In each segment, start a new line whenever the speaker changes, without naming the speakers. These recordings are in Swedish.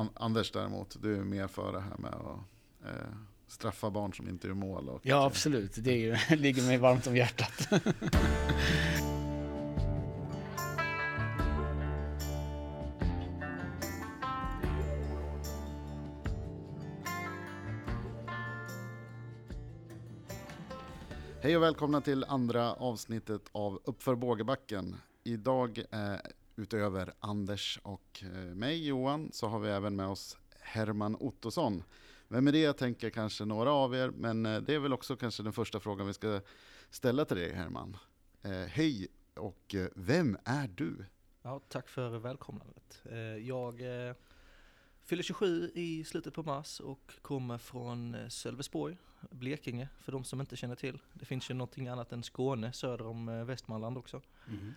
An Anders däremot, du är mer för det här med att eh, straffa barn som inte gör mål. Och,
ja, absolut. Det ju, ligger mig varmt om hjärtat.
Hej och välkomna till andra avsnittet av Uppför bågebacken. Idag eh, utöver Anders och eh, mig Johan så har vi även med oss Herman Ottosson. Vem är det tänker kanske några av er, men eh, det är väl också kanske den första frågan vi ska ställa till dig Herman. Eh, hej och vem är du?
Ja, tack för välkomnandet. Jag fyller 27 i slutet på mars och kommer från Sölvesborg, Blekinge, för de som inte känner till. Det finns ju någonting annat än Skåne söder om Västmanland också. Mm.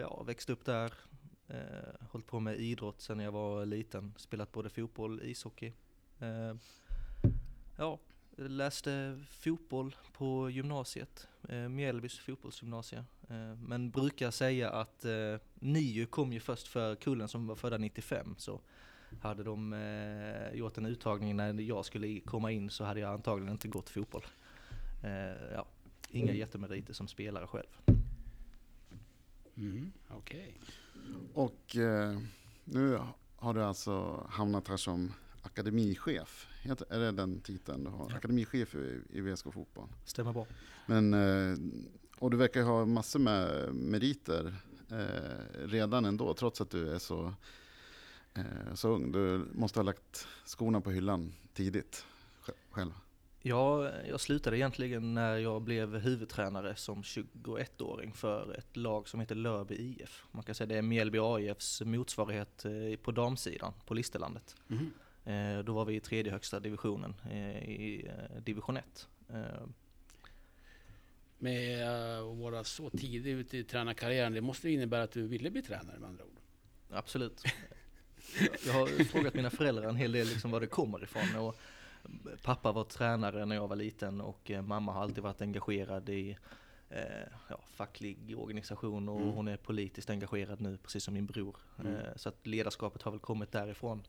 Ja, växte upp där, hållit på med idrott sedan jag var liten, spelat både fotboll, ishockey. Ja, läste fotboll på gymnasiet, Mjällbys fotbollsgymnasie. Men brukar säga att NIU kom ju först för kullen som var födda 95. Så hade de eh, gjort en uttagning när jag skulle komma in så hade jag antagligen inte gått fotboll. Eh, ja, inga mm. jättemeriter som spelare själv.
Mm.
Okay. Och eh, nu har du alltså hamnat här som akademichef. Är det den titeln du har? Akademichef i, i VSK Fotboll.
Stämmer bra.
Men, eh, och du verkar ha massor med meriter eh, redan ändå, trots att du är så Eh, så ung. Du måste ha lagt skorna på hyllan tidigt själv.
Ja, jag slutade egentligen när jag blev huvudtränare som 21-åring för ett lag som heter Lörby IF. Man kan säga det är Mjällby AIFs motsvarighet eh, på damsidan på Listerlandet. Mm. Då var vi i tredje högsta divisionen i division 1.
Med att vara så tidig ute i tränarkarriären, det måste innebära att du ville bli tränare med andra ord?
Absolut. Jag har frågat mina föräldrar en hel del liksom var det kommer ifrån. Och pappa var tränare när jag var liten och eh, mamma har alltid varit engagerad i eh, ja, facklig organisation och mm. hon är politiskt engagerad nu, precis som min bror. Mm. Eh, så att ledarskapet har väl kommit därifrån.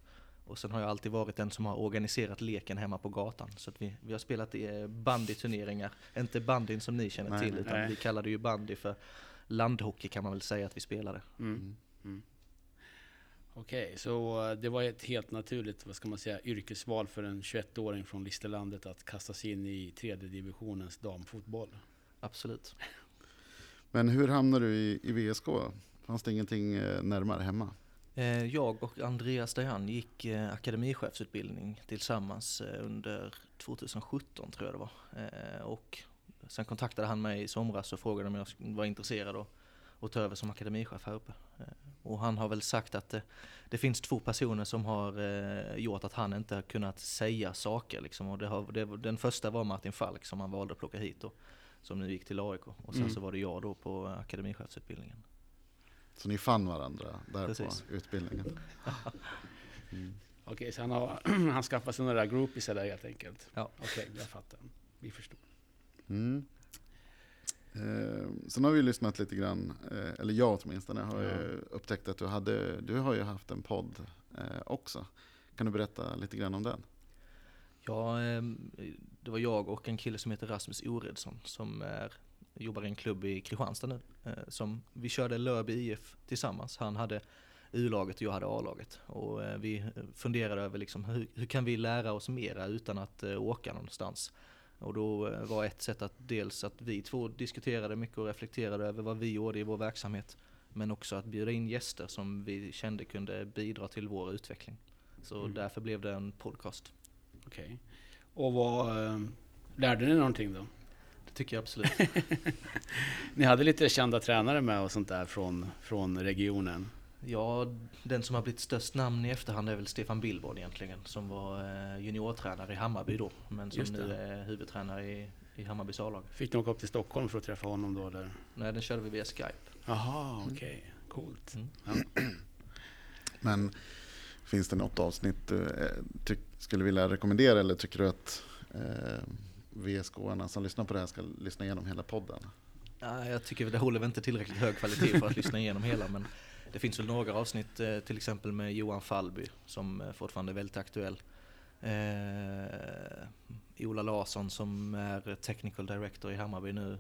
Och sen har jag alltid varit den som har organiserat leken hemma på gatan. Så att vi, vi har spelat bandyturneringar, inte bandyn som ni känner nej, till, utan nej. vi kallade ju bandy för landhockey kan man väl säga att vi spelade. Mm.
Okej, okay, så eh, det var ett helt naturligt, vad ska man säga, yrkesval för en 21-åring från Listerlandet att kasta sig in i tredje divisionens damfotboll?
Absolut.
Men hur hamnade du i, i VSK? Fanns det ingenting eh, närmare hemma?
Eh, jag och Andreas Dajan gick akademichefsutbildning tillsammans under 2017 tror jag det var. Och sen kontaktade han mig i somras och frågade om jag var intresserad att ta över som akademichef här uppe. Och han har väl sagt att det, det finns två personer som har eh, gjort att han inte har kunnat säga saker. Liksom. Och det har, det, den första var Martin Falk som han valde att plocka hit då, som nu gick till AIK. Och sen mm. så var det jag då på akademichefsutbildningen.
Så ni fann varandra där Precis. på utbildningen?
mm. Okej, okay, så han har han skaffat sig några groupies där helt enkelt?
Ja.
Okej, okay, jag fattar. Vi förstår.
Mm. Eh, sen har vi lyssnat lite grann, eh, eller jag åtminstone, har ja. upptäckt att du, hade, du har ju haft en podd eh, också. Kan du berätta lite grann om den?
Ja, eh, det var jag och en kille som heter Rasmus Oredsson som är, jobbar i en klubb i Kristianstad nu. Eh, som vi körde Lörby IF tillsammans. Han hade U-laget och jag hade A-laget. Och eh, vi funderade över liksom, hur, hur, kan vi lära oss mera utan att åka någonstans. Och då eh, var ett sätt att dels att vi två diskuterade mycket och reflekterade över vad vi gjorde i vår verksamhet. Men också att bjuda in gäster som vi kände kunde bidra till vår utveckling. Så mm. därför blev det en podcast.
Okej. Okay. Och vad, äh, lärde ni någonting då?
Det tycker jag absolut.
ni hade lite kända tränare med och sånt där från, från regionen?
Ja, den som har blivit störst namn i efterhand är väl Stefan Billborn egentligen, som var eh, juniortränare i Hammarby då, men som nu är huvudtränare i, i Hammarbys A-lag.
Fick du åka upp till Stockholm för att träffa honom då eller?
Nej, den körde vi via Skype.
Jaha, mm. okej. Okay. Coolt. Mm.
Ja. Men finns det något avsnitt du eh, skulle vilja rekommendera eller tycker du att eh, VSK-arna som lyssnar på det här ska lyssna igenom hela podden?
Ja, jag tycker det håller väl inte tillräckligt hög kvalitet för att lyssna igenom hela, men det finns väl några avsnitt, eh, till exempel med Johan Fallby, som eh, fortfarande är väldigt aktuell. Eh, Ola Larsson som är technical director i Hammarby nu.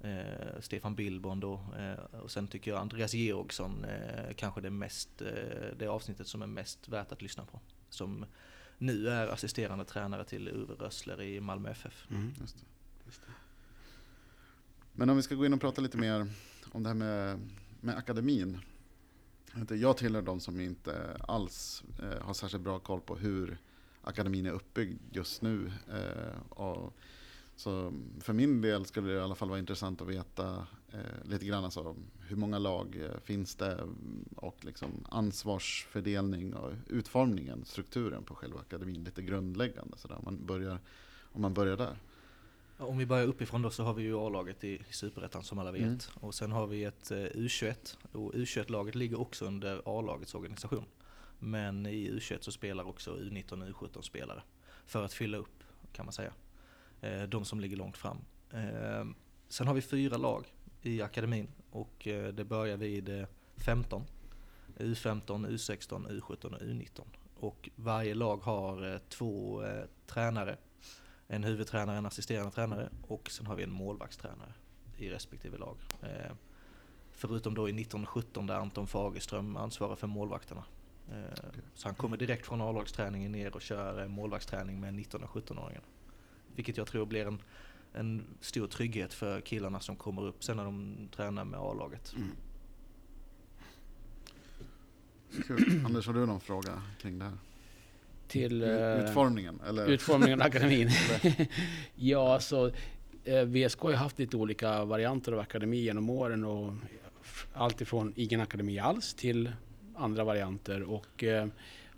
Eh, Stefan Billborn då. Eh, och sen tycker jag Andreas Georgsson eh, kanske det mest, eh, det avsnittet som är mest värt att lyssna på. Som nu är assisterande tränare till Uwe Rössler i Malmö FF.
Mm.
Just det. Men om vi ska gå in och prata lite mer om det här med, med akademin. Jag tillhör de som inte alls eh, har särskilt bra koll på hur akademin är uppbyggd just nu. Eh, och, så för min del skulle det i alla fall vara intressant att veta eh, lite grann alltså, hur många lag finns det och liksom ansvarsfördelning och utformningen, strukturen på själva akademin, lite grundläggande. Så där. Man börjar, om man börjar där.
Om vi börjar uppifrån då så har vi ju A-laget i, Superettan som alla vet.
Mm.
Och sen har vi ett eh, U21 och U21-laget ligger också under A-lagets organisation. Men i U21 så spelar också U19 och U17 spelare. För att fylla upp kan man säga. Eh, de som ligger långt fram. Eh, sen har vi fyra lag i akademin och det börjar vid eh, 15. U15, U16, U17 och U19. Och varje lag har två tränare en huvudtränare, en assisterande tränare och sen har vi en målvaktstränare i respektive lag. Eh, förutom då i 1917 där Anton Fagerström ansvarar för målvakterna. Eh, Så han kommer direkt från A-lagsträningen ner och kör eh, målvaktsträning med 19 och 17-åringarna. Vilket jag tror blir en, en stor trygghet för killarna som kommer upp sen när de tränar med A-laget.
Mm. Anders, har du någon fråga kring det här?
Till eh,
Utformningen? Eller?
utformningen av akademin. ja, alltså eh, VSK har haft lite olika varianter av akademi genom åren och allt ifrån ingen akademi alls till andra varianter och eh,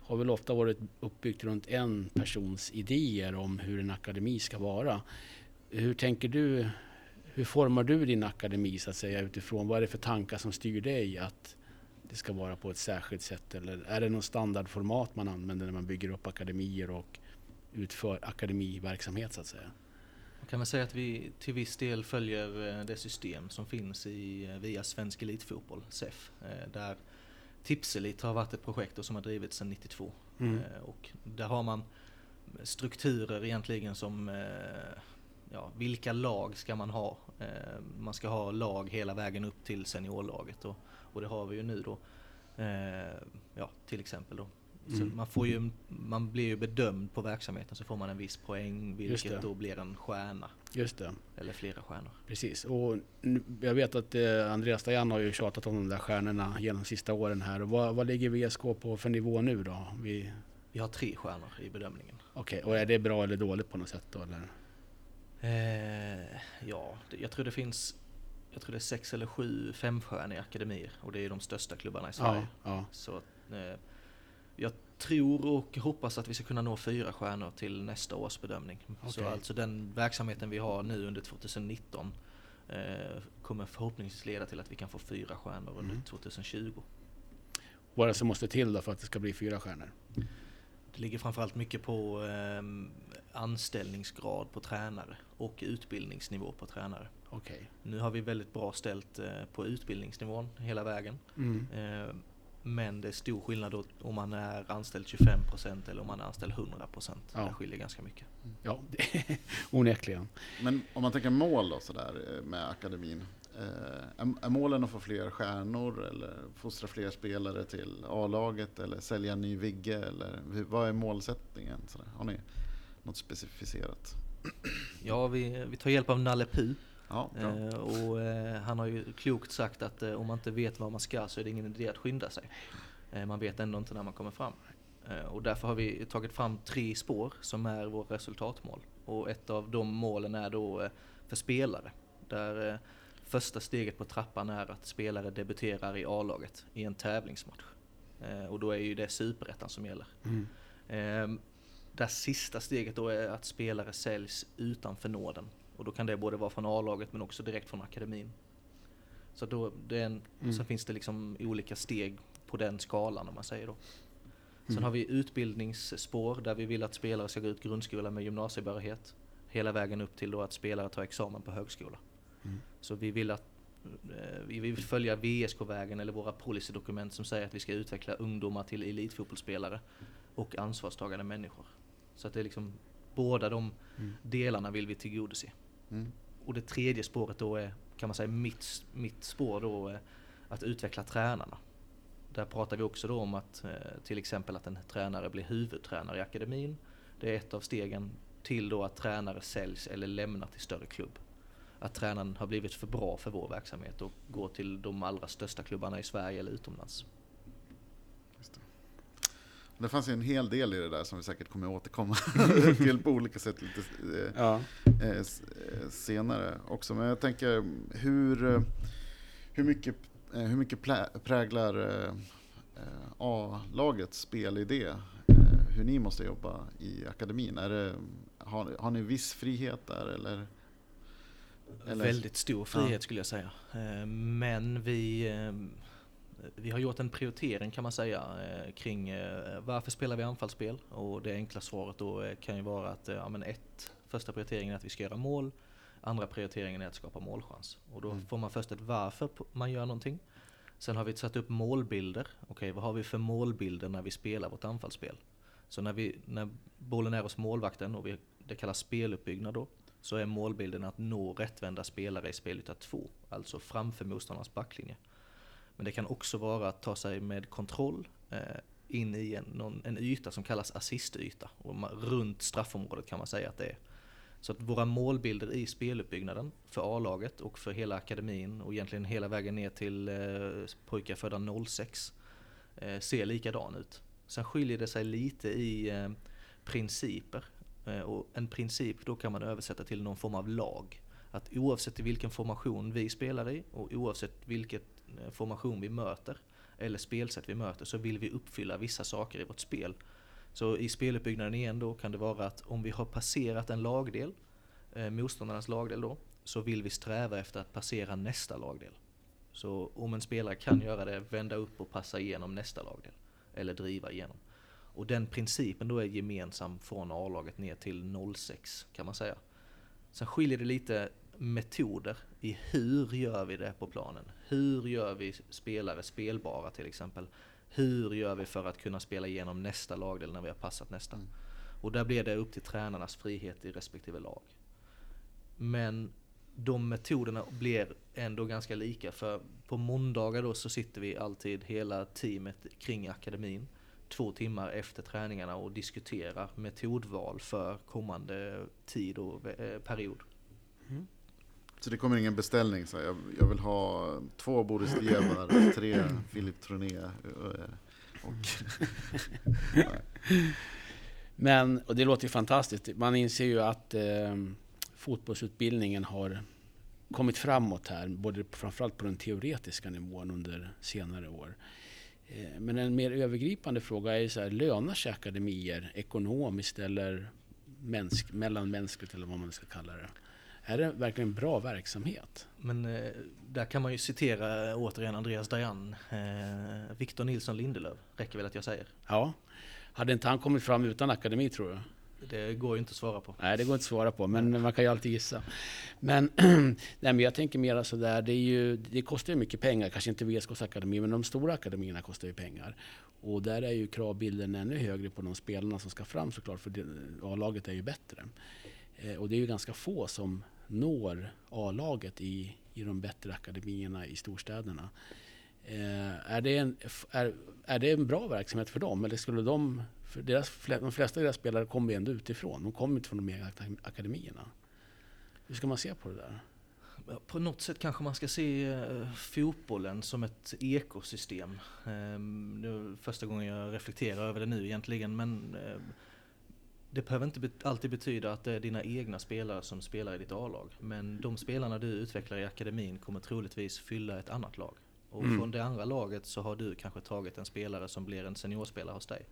har väl ofta varit uppbyggt runt en persons idéer om hur en akademi ska vara. Hur tänker du? Hur formar du din akademi så att säga utifrån vad är det för tankar som styr dig att det ska vara på ett särskilt sätt eller är det någon standardformat man använder när man bygger upp akademier och utför akademiverksamhet så att säga?
Man kan väl säga att vi till viss del följer eh, det system som finns i, eh, via Svensk Elitfotboll, SEF. eh, Där Tipselit har varit ett projekt som har drivits sedan 92.
Mm.
Och där har man strukturer egentligen som vilka lag ska man ha? Eh, Man ska ha lag hela vägen upp till seniorlaget och, och det har vi ju nu då. Eh, Ja, till exempel då.
Mm.
man, får ju, man blir ju bedömd på verksamheten så får man en viss poäng vilket då blir en stjärna.
Just det,
Eller flera stjärnor.
precis. Och jag vet att eh, Andreas Dajan har ju tjatat om de där stjärnorna genom de sista åren här. Vad, vad ligger VSK på för nivå nu då? Vi,
Vi har tre stjärnor i bedömningen.
Okej, och är det bra eller dåligt på något sätt då? Eller?
Eh, ja, jag tror det finns jag tror det är sex eller sju femstjärniga akademier och det är de största klubbarna i Sverige.
Ja, ja.
Så eh, jag tror och hoppas att vi ska kunna nå fyra stjärnor till nästa års bedömning. Så
Okej.
alltså den verksamheten vi har nu under 2019 eh, kommer förhoppningsvis leda till att vi kan få fyra stjärnor under
Mm.
2020.
Vad är det som måste till då för att det ska bli fyra stjärnor?
Det ligger framförallt mycket på eh, anställningsgrad på tränare och utbildningsnivå på tränare.
Okej.
Nu har vi väldigt bra ställt eh, på utbildningsnivån hela vägen.
Mm.
Eh, Men det är stor skillnad då om man är anställd 25% eller om man är anställd 100%.
Ja.
Det skiljer ganska mycket.
Ja, onekligen.
Men om man tänker mål då sådär eh, med akademin. Eh, är, är målen att få fler stjärnor eller fostra fler spelare till A-laget eller sälja en ny Vigge? Eller hur, vad är målsättningen? Sådär? Har ni något specificerat?
Ja, vi, vi tar hjälp av Nalle Puh.
Ja.
Eh, och eh, han har ju klokt sagt att eh, om man inte vet vad man ska så är det ingen idé att skynda sig. Eh, man vet ändå inte när man kommer fram. Eh, och därför har vi tagit fram tre spår som är våra resultatmål. Och ett av de målen är då för spelare. Där första steget på trappan är att spelare debuterar i A-laget i en tävlingsmatch. Eh, och då är ju det superettan som gäller.
Mm.
Ehm, det sista steget då är att spelare säljs utanför nåden. Och då kan det både vara från A-laget men också direkt från akademin. Så då, det en,
Mm.
sen finns det liksom olika steg på den skalan om man säger då. Sen
Mm.
har vi utbildningsspår där vi vill att spelare ska gå ut grundskolan med gymnasiebehörighet. Hela vägen upp till då att spelare tar examen på högskola.
Mm.
Så vi vill att Eh, vi vill följa VSK-vägen eller våra policydokument som säger att vi ska utveckla ungdomar till elitfotbollsspelare och ansvarstagande människor. Så att det är liksom båda de mm. delarna vill vi tillgodose. Mm. Och det tredje spåret då är, kan man säga, mitt, mitt spår då är att utveckla tränarna. Där pratar vi också då om att eh, till exempel att en tränare blir huvudtränare i akademin. Det är ett av stegen till då att tränare säljs eller lämnar till större klubb. Att tränaren har blivit för bra för vår verksamhet och går till de allra största klubbarna i Sverige eller utomlands.
Det fanns ju en hel del i det där som vi säkert kommer återkomma till på olika sätt lite eh, ja. Eh, eh, senare också. Men jag tänker, hur, hur mycket, hur mycket präglar A-lagets spelidé hur ni måste jobba i akademin? Är det, har, har ni viss frihet där eller?
Eller? Väldigt stor frihet ja. skulle jag säga. Men vi vi har gjort en prioritering kan man säga eh, kring eh, varför spelar vi anfallsspel? Och det enkla svaret då eh, kan ju vara att ja, men ett, första prioriteringen är att vi ska göra mål. Andra prioriteringen är att skapa målchans. Och då mm. får man först ett varför man gör någonting. Sen har vi satt upp målbilder. Okej, vad har vi för målbilder när vi spelar vårt anfallsspel? Så när, vi, när bollen är hos målvakten och vi, det kallas speluppbyggnad då, så är målbilden att nå rättvända spelare i spelyta 2, alltså framför motståndarnas backlinje. Men det kan också vara att ta sig med kontroll eh, in i en, någon, en yta som kallas assistyta. Och man, runt straffområdet kan man säga att det är. Så att våra målbilder i speluppbyggnaden för A-laget och för hela akademin och egentligen hela vägen ner till eh, pojkar födda 06 eh, ser likadan ut. Sen skiljer det sig lite i eh, principer. Eh, och en princip då kan man översätta till någon form av lag. Att oavsett i vilken formation vi spelar i och oavsett vilket eh, formation vi möter eller spelsätt vi möter så vill vi uppfylla vissa saker i vårt spel. Så i speluppbyggnaden igen då kan det vara att om vi har passerat en lagdel, eh, motståndarnas lagdel då, så vill vi sträva efter att passera nästa lagdel. Så om en spelare kan göra det, vända upp och passa igenom nästa lagdel. Eller driva igenom. Och den principen då är gemensam från A-laget ner till 06 kan man säga. Sen skiljer det lite metoder i hur gör vi det på planen? Hur gör vi spelare spelbara till exempel? Hur gör vi för att kunna spela igenom nästa lagdel när vi har passat nästa? Mm. Och där blir det upp till tränarnas frihet i respektive lag. Men de metoderna blir ändå ganska lika för på måndagar då så sitter vi alltid hela teamet kring akademin två timmar efter träningarna och diskuterar metodval för kommande tid och eh, period. Mm.
Så det kommer ingen beställning? Så jag, jag vill ha två Boris Dievar, tre Philip Troné och...
Men, och det låter ju fantastiskt. Man inser ju att eh, fotbollsutbildningen har kommit framåt här, både framförallt på den teoretiska nivån under senare år. Eh, men en mer övergripande fråga är så här, lönar sig akademier ekonomiskt eller mänsk, mellanmänskligt eller vad man ska kalla det? är det verkligen en bra verksamhet?
Men eh, där kan man ju citera återigen Andreas Dajan, eh, Victor Nilsson Lindelöf, räcker väl att jag säger.
Ja, hade inte han kommit fram utan akademi tror du?
Det går ju inte att svara på.
Nej, det går inte att svara på, men man kan ju alltid gissa. Men, nej, men jag tänker mer sådär, det, är ju, det kostar ju mycket pengar, kanske inte VSKs akademi, men de stora akademierna kostar ju pengar. Och där är ju kravbilden ännu högre på de spelarna som ska fram såklart, för A-laget är ju bättre. Eh, och det är ju ganska få som når A-laget i, i de bättre akademierna i storstäderna. Eh, är, det en, är, är det en bra verksamhet för dem? Eller skulle de, för deras, de flesta av deras spelare kommer ju ändå utifrån. De kommer inte från de egna akademierna. Hur ska man se på det där?
På något sätt kanske man ska se uh, fotbollen som ett ekosystem. Um, det är första gången jag reflekterar över det nu egentligen, men uh, det behöver inte alltid betyda att det är dina egna spelare som spelar i ditt A-lag. Men de spelarna du utvecklar i akademin kommer troligtvis fylla ett annat lag. Och mm. från det andra laget så har du kanske tagit en spelare som blir en seniorspelare hos dig.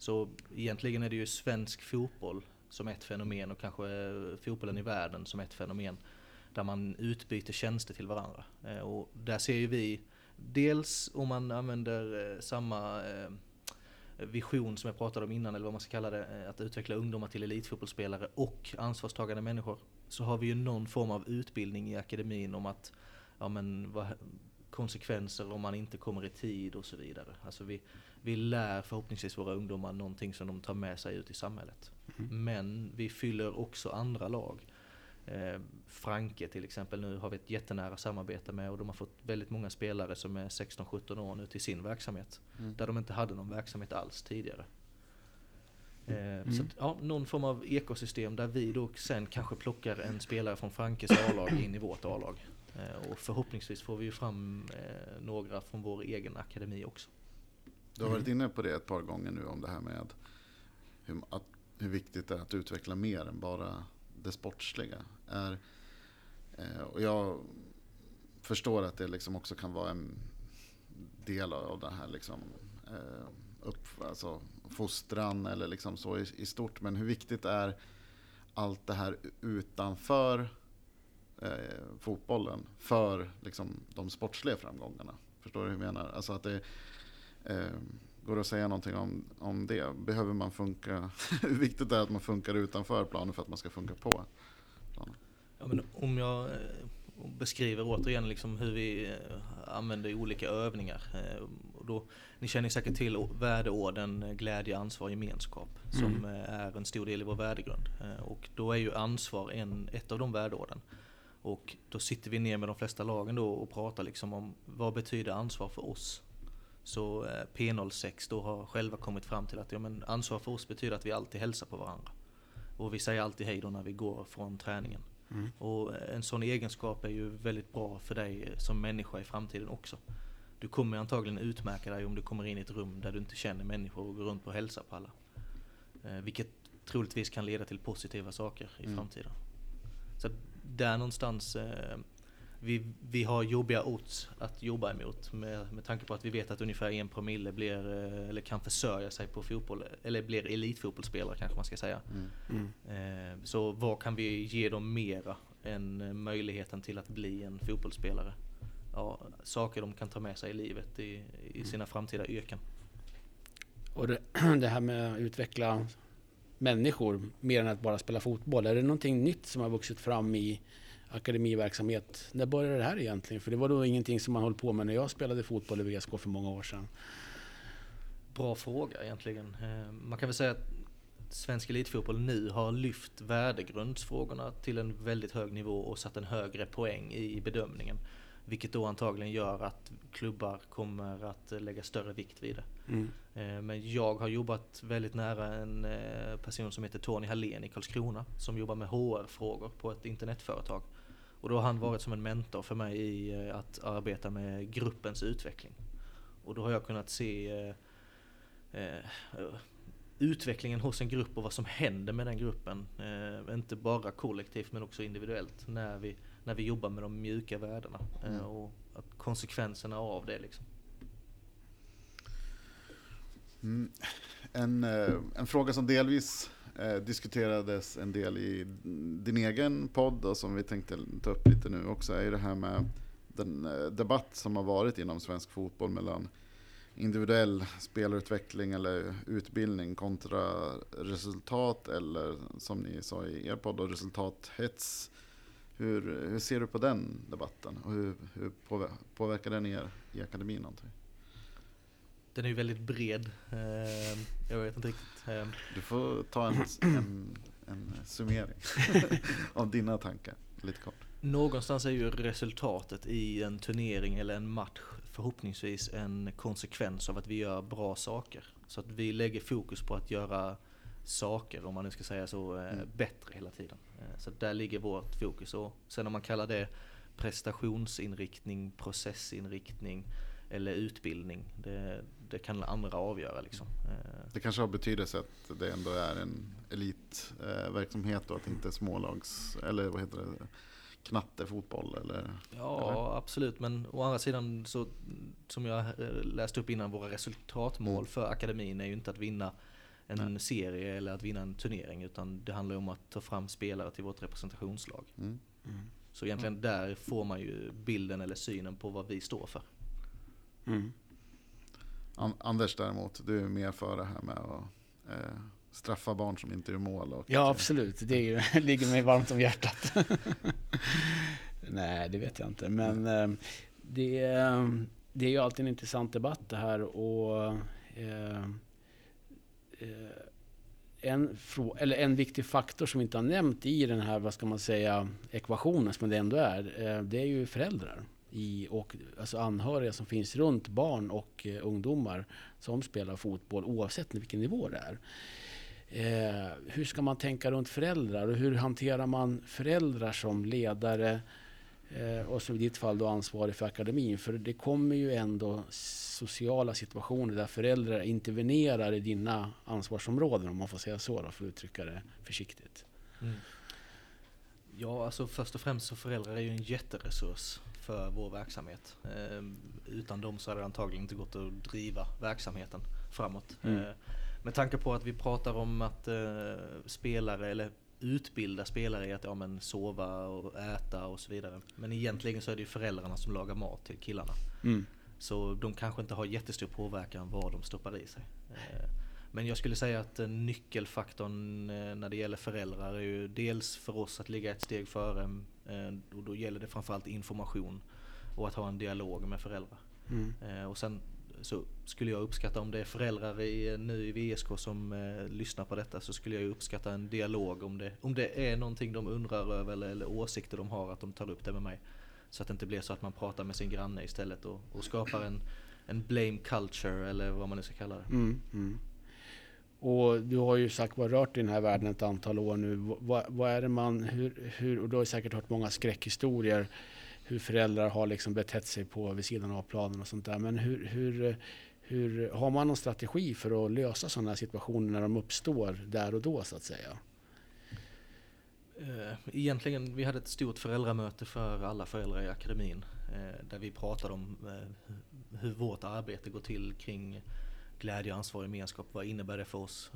Så egentligen är det ju svensk fotboll som ett fenomen och kanske eh, fotbollen i världen som ett fenomen. Där man utbyter tjänster till varandra. Eh, och där ser ju vi, dels om man använder eh, samma vision som jag pratade om innan, eller vad man ska kalla det, att utveckla ungdomar till elitfotbollsspelare och ansvarstagande människor. Så har vi ju någon form av utbildning i akademin om att ja men vad, konsekvenser om man inte kommer i tid och så vidare. Alltså vi, vi lär förhoppningsvis våra ungdomar någonting som de tar med sig ut i samhället.
Mm.
Men vi fyller också andra lag. Eh, Franke till exempel, nu har vi ett jättenära samarbete med och de har fått väldigt många spelare som är 16-17 år nu till sin verksamhet.
Mm.
Där de inte hade någon verksamhet alls tidigare. Eh,
Mm.
Så att, ja, någon form av ekosystem där vi då sen kanske plockar en spelare från Frankes A-lag in i vårt A-lag. Eh, och förhoppningsvis får vi ju fram eh, några från vår egen akademi också.
Du har varit inne på det ett par gånger nu om det här med hur, att, hur viktigt det är att utveckla mer än bara det sportsliga. Är, eh, och jag förstår att det liksom också kan vara en del av det här liksom, eh, upp, alltså, fostran eller liksom så i, i stort. Men hur viktigt är allt det här utanför eh, fotbollen för liksom, de sportsliga framgångarna? Förstår du hur jag menar? Alltså att det går det att säga någonting om, om det? Behöver man funka? hur viktigt är det att man funkar utanför planen för att man ska funka på?
Ja, men om jag eh, beskriver återigen liksom hur vi eh, använder olika övningar. eh, Och då, ni känner säkert till värdeorden glädje, ansvar, gemenskap som
Mm.
är en stor del i vår värdegrund. Och då är ju ansvar en, ett av de värdeorden. Och då sitter vi ner med de flesta lagen då och pratar liksom om vad betyder ansvar för oss? Så eh, P06 då har själva kommit fram till att ja, men ansvar för oss betyder att vi alltid hälsar på varandra. Och vi säger alltid hej då när vi går från träningen.
Mm.
Och en sån egenskap är ju väldigt bra för dig som människa i framtiden också. Du kommer antagligen utmärka dig om du kommer in i ett rum där du inte känner människor och går runt och hälsar på alla. Eh, vilket troligtvis kan leda till positiva saker i
Mm.
framtiden. Så där någonstans, eh, vi, vi har jobbiga odds att jobba emot med, med tanke på att vi vet att ungefär en promille blir, eh, eller kan försörja sig på fotboll, eller blir elitfotbollsspelare kanske man ska säga.
Mm.
Mm.
Eh, Så vad kan vi ge dem mera än eh, möjligheten till att bli en fotbollsspelare? Ja, saker de kan ta med sig i livet i, i sina framtida yrken.
Och det, det här med att utveckla människor mer än att bara spela fotboll. Är det någonting nytt som har vuxit fram i akademiverksamhet? När började det här egentligen? För det var då ingenting som man höll på med när jag spelade fotboll i VSK för många år sedan.
Bra fråga egentligen. Eh, Man kan väl säga att svensk elitfotboll nu har lyft värdegrundsfrågorna till en väldigt hög nivå och satt en högre poäng i bedömningen. Vilket då antagligen gör att klubbar kommer att lägga större vikt vid det.
Mm.
Eh, Men jag har jobbat väldigt nära en eh, person som heter Tony Hallén i Karlskrona som jobbar med HR-frågor på ett internetföretag. Och då har han varit som en mentor för mig i eh, att arbeta med gruppens utveckling. Och då har jag kunnat se eh, eh, utvecklingen hos en grupp och vad som händer med den gruppen. Eh, inte bara kollektivt men också individuellt när vi, när vi jobbar med de mjuka värdena. Eh,
Mm.
och konsekvenserna av det liksom.
Mm. En, eh, en fråga som delvis eh, diskuterades en del i din egen podd och som vi tänkte ta upp lite nu också är ju det här med den eh, debatt som har varit inom svensk fotboll mellan individuell spelutveckling eller utbildning kontra resultat eller som ni sa i er podd, resultathets. Hur, hur ser du på den debatten och hur, hur påverkar den er i akademin? Någonting?
Den är ju väldigt bred. Eh, jag vet inte riktigt. Eh,
Du får ta en, en, en summering av dina tankar, lite kort.
någonstans är ju resultatet i en turnering eller en match förhoppningsvis en konsekvens av att vi gör bra saker. Så att vi lägger fokus på att göra saker, om man nu ska säga så, eh,
Mm.
bättre hela tiden. Eh, Så där ligger vårt fokus. Och sen om man kallar det prestationsinriktning, processinriktning eller utbildning, det, det kan andra avgöra liksom. Eh,
Det kanske har betydelse att det ändå är en elitverksamhet och att det inte är smålags, eller vad heter det, knattefotboll eller?
Ja,
Eller?
absolut. Men å andra sidan så, som jag eh, läste upp innan, våra resultatmål
Mm.
för akademin är ju inte att vinna en
Nej.
serie eller att vinna en turnering, utan det handlar om att ta fram spelare till vårt representationslag.
Mm.
Mm.
Så egentligen där får man ju bilden eller synen på vad vi står för.
Anders däremot, du är mer för det här med att eh, straffa barn som inte gör mål. Och,
Ja, absolut. Det är ju, ligger mig varmt om hjärtat. Nej, det vet jag inte. Men eh, det, ehm, det är ju alltid en intressant debatt det här. Och, ehm, eh, en, eller en viktig faktor som vi inte har nämnt i den här, vad ska man säga, ekvationen som det ändå är, eh, det är ju föräldrar i, och alltså anhöriga som finns runt barn och eh, ungdomar som spelar fotboll oavsett vilken nivå det är. Eh, hur ska man tänka runt föräldrar och hur hanterar man föräldrar som ledare eh, och som i ditt fall då ansvarig för akademin? För det kommer ju ändå sociala situationer där föräldrar intervenerar i dina ansvarsområden om man får säga så då, för att uttrycka det försiktigt. Mm.
Ja, alltså först och främst så föräldrar är ju en jätteresurs för vår verksamhet. Eh, utan dem så hade det antagligen inte gått att driva verksamheten framåt. Mm. Eh, med tanke på att vi pratar om att eh, spelare eller utbilda spelare i att ja, men sova och äta och så vidare. Men egentligen så är det ju föräldrarna som lagar mat till killarna. Mm. Så de kanske inte har jättestor påverkan vad de stoppar i sig. Eh, men jag skulle säga att nyckelfaktorn eh, när det gäller föräldrar är ju dels för oss att ligga ett steg före eh, och då gäller det framförallt information och att ha en dialog med föräldrar. Mm. Och sen så skulle jag uppskatta om det är föräldrar i, nu i VSK som eh, lyssnar på detta så skulle jag uppskatta en dialog om det, om det är någonting de undrar över eller, eller åsikter de har att de tar upp det med mig. Så att det inte blir så att man pratar med sin granne istället och, och skapar en, en blame culture eller vad man nu ska kalla det. Mm, mm.
Och du har ju sagt var rört i den här världen ett antal år nu. Vad, vad är det man, hur, hur, och du har säkert hört många skräckhistorier hur föräldrar har liksom betett sig på vid sidan av planen och sånt där. Men hur, hur, hur har man någon strategi för att lösa sådana här situationer när de uppstår där och då så att säga?
Eh, egentligen, vi hade ett stort föräldramöte för alla föräldrar i akademin eh, där vi pratade om eh, hur vårt arbete går till kring glädje, ansvar och gemenskap. Vad innebär det för oss?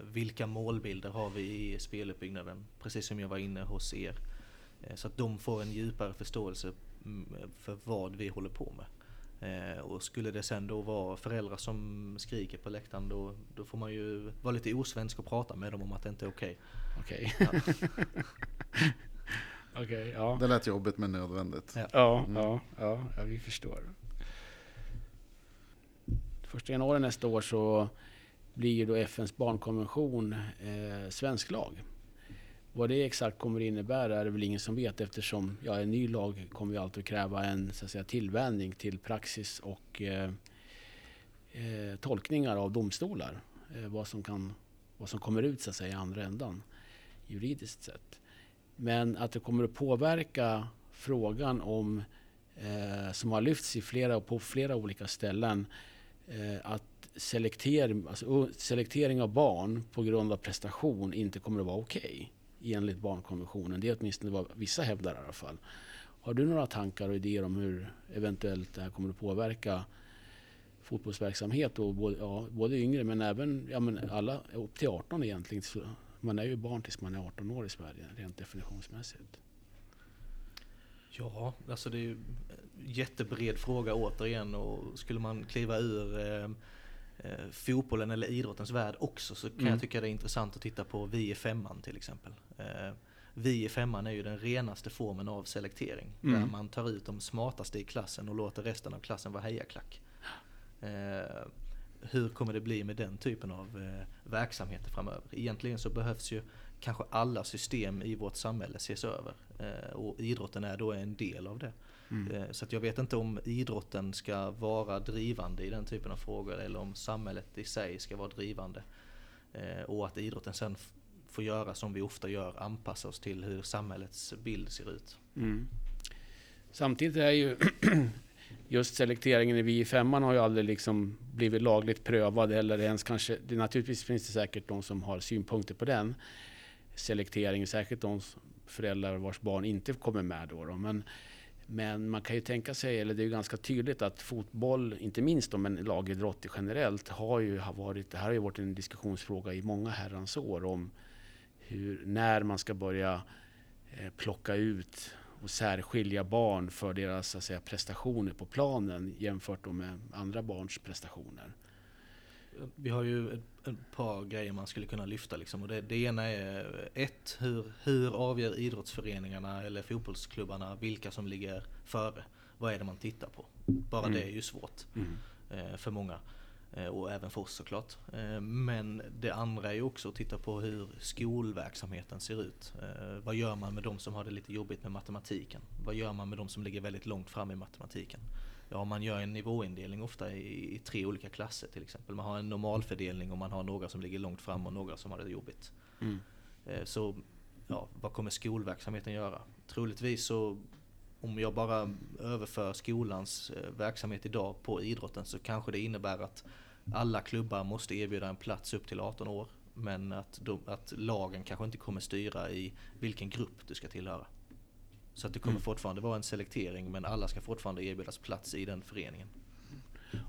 Vilka målbilder har vi i speluppbyggnaden? Precis som jag var inne hos er. Så att de får en djupare förståelse mm, för vad vi håller på med. Och skulle det sen då vara föräldrar som skriker på läktaren då, då får man ju vara lite osvensk och prata med dem om att det inte är okej.
Okej. Okay.
Ja. okay, ja. Det lät jobbigt men nödvändigt.
Ja, ja, mm. ja, ja, ja, vi förstår. Första januari nästa år så blir ju då FNs barnkonvention eh, svensk lag. Vad det exakt kommer att innebära är det väl ingen som vet eftersom ja, en ny lag kommer ju alltid att kräva en så att säga, tillvänjning till praxis och eh, eh, tolkningar av domstolar. Eh, vad, som kan, vad som kommer ut så att säga, i andra ändan juridiskt sett. Men att det kommer att påverka frågan om, eh, som har lyfts i flera, på flera olika ställen, Eh, att selektering, alltså, selektering av barn på grund av prestation inte kommer att vara okej okay, enligt barnkonventionen. Det är åtminstone vad vissa hävdar i alla fall. Har du några tankar och idéer om hur eventuellt det här kommer att påverka fotbollsverksamhet och både, ja, både yngre men även ja, men alla upp till 18 egentligen man är ju barn tills man är 18 år i Sverige, rent definitionsmässigt.
Ja, alltså det är ju en jättebred fråga återigen och skulle man kliva ur eh, eh, fotbollen eller idrottens värld också så kan mm. jag tycka det är intressant att titta på Vi i femman till exempel. Eh, vi i femman är ju den renaste formen av selektering. Mm. Där man tar ut de smartaste i klassen och låter resten av klassen vara hejaklack. Eh, hur kommer det bli med den typen av eh, verksamheter framöver? Egentligen så behövs ju kanske alla system i vårt samhälle ses över eh, och idrotten är då en del av det. Mm. Eh, så jag vet inte om idrotten ska vara drivande i den typen av frågor eller om samhället i sig ska vara drivande. Eh, och att idrotten sen får göra som vi ofta gör, anpassa oss till hur samhällets bild ser ut. Mm.
Samtidigt är ju just selekteringen i vi 5 har ju aldrig liksom blivit lagligt prövad eller ens kanske, det, naturligtvis finns det säkert de som har synpunkter på den selektering, särskilt de föräldrar vars barn inte kommer med då. då. Men, men man kan ju tänka sig, eller det är ju ganska tydligt att fotboll, inte minst om en lagidrott generellt, har ju varit, det här har ju varit en diskussionsfråga i många herrans år om hur, när man ska börja eh, plocka ut och särskilja barn för deras så säga, prestationer på planen jämfört med andra barns prestationer.
Vi har ju ett, ett par grejer man skulle kunna lyfta liksom. Och det, det ena är ett, hur, hur avgör idrottsföreningarna eller fotbollsklubbarna vilka som ligger före? Vad är det man tittar på? Bara
Mm.
det är ju svårt
Mm.
eh, för många. Eh, och även för oss såklart. Eh, men det andra är ju också att titta på hur skolverksamheten ser ut. Eh, vad gör man med de som har det lite jobbigt med matematiken? Vad gör man med de som ligger väldigt långt fram i matematiken? Ja, man gör en nivåindelning ofta i, i tre olika klasser till exempel. Man har en normalfördelning och man har några som ligger långt fram och några som har det jobbigt.
Mm.
Eh, Så ja, vad kommer skolverksamheten göra? Troligtvis så om jag bara överför skolans eh, verksamhet idag på idrotten så kanske det innebär att alla klubbar måste erbjuda en plats upp till 18 år. Men att, de, att lagen kanske inte kommer styra i vilken grupp du ska tillhöra. Så att det kommer
Mm.
fortfarande vara en selektering men alla ska fortfarande erbjudas plats i den föreningen.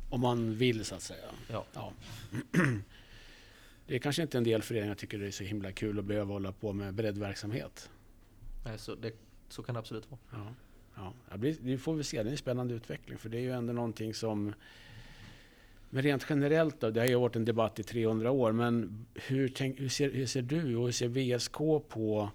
Om man vill så att säga.
Ja,
Ja. Det är kanske inte en del föreningar tycker det är så himla kul att behöva hålla på med breddverksamhet.
nej, så, det, så kan det absolut vara.
Ja. Ja. Det, blir, det får vi se, det är en spännande utveckling för det är ju ändå någonting som men rent generellt då, det har ju varit en debatt i 300 år, men hur, tänk, hur, ser, hur ser du och hur ser VSK på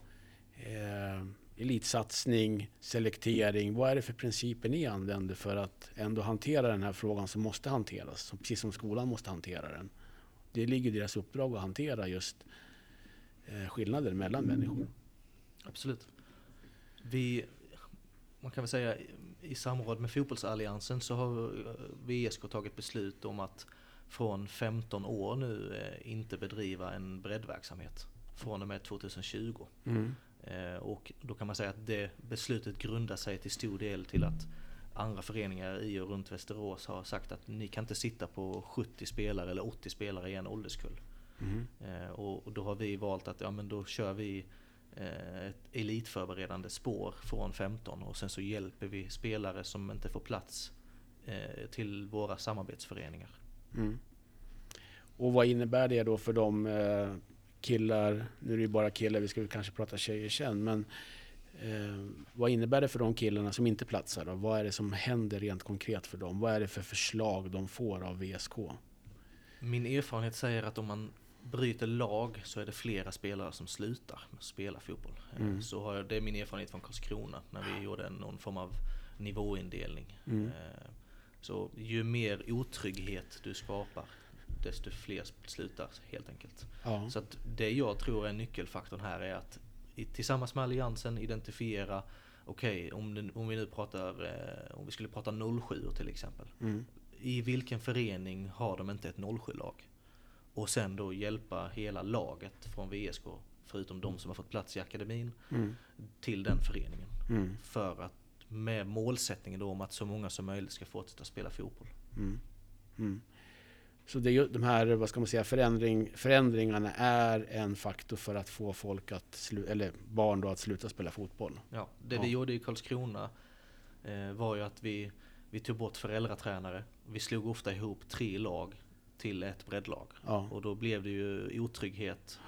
eh, elitsatsning, selektering? Vad är det för principer ni använder för att ändå hantera den här frågan som måste hanteras, som, precis som skolan måste hantera den? Det ligger i deras uppdrag att hantera just eh, skillnader mellan människor.
Absolut. Vi, man kan väl säga i samråd med fotbollsalliansen så har eh, VSK tagit beslut om att från 15 år nu eh, inte bedriva en breddverksamhet från och med 2020.
Mm.
Eh, Och då kan man säga att det beslutet grundar sig till stor del till att andra föreningar i och runt Västerås har sagt att ni kan inte sitta på 70 spelare eller 80 spelare i en ålderskull.
Mm.
Och då har vi valt att ja, men då kör vi eh, ett elitförberedande spår från 15 och sen så hjälper vi spelare som inte får plats till våra samarbetsföreningar.
Mm. Och vad innebär det då för de killar, nu är det ju bara killar, vi ska väl kanske prata tjejer sen, men eh, vad innebär det för de killarna som inte platsar då? Vad är det som händer rent konkret för dem? Vad är det för förslag de får av VSK?
Min erfarenhet säger att om man bryter lag så är det flera spelare som slutar spela fotboll. Eh,
Mm.
Så har jag, det är min erfarenhet från Karlskrona när vi gjorde någon form av nivåindelning.
Mm.
Eh, Så ju mer otrygghet du skapar desto fler slutar helt enkelt.
Ja.
Så att det jag tror är nyckelfaktorn här är att tillsammans med alliansen identifiera Okej, om, den- om vi nu pratar, eh, om vi skulle prata 07 till exempel.
Mm.
I vilken förening har de inte ett 07-lag? Och sen då hjälpa hela laget från VSK, förutom de som har fått plats i akademin,
Mm.
till den föreningen.
Mm.
För att med målsättningen då om att så många som möjligt ska fortsätta spela fotboll.
Mm. Så det de här, vad ska man säga, förändring, förändringarna är en faktor för att få folk att, slu, eller barn då att sluta spela fotboll.
Ja, det
Ja.
vi gjorde i Karlskrona eh, var ju att vi, vi tog bort föräldratränare. Vi slog ofta ihop tre lag till ett breddlag.
Ja.
Och då blev det ju otrygghet.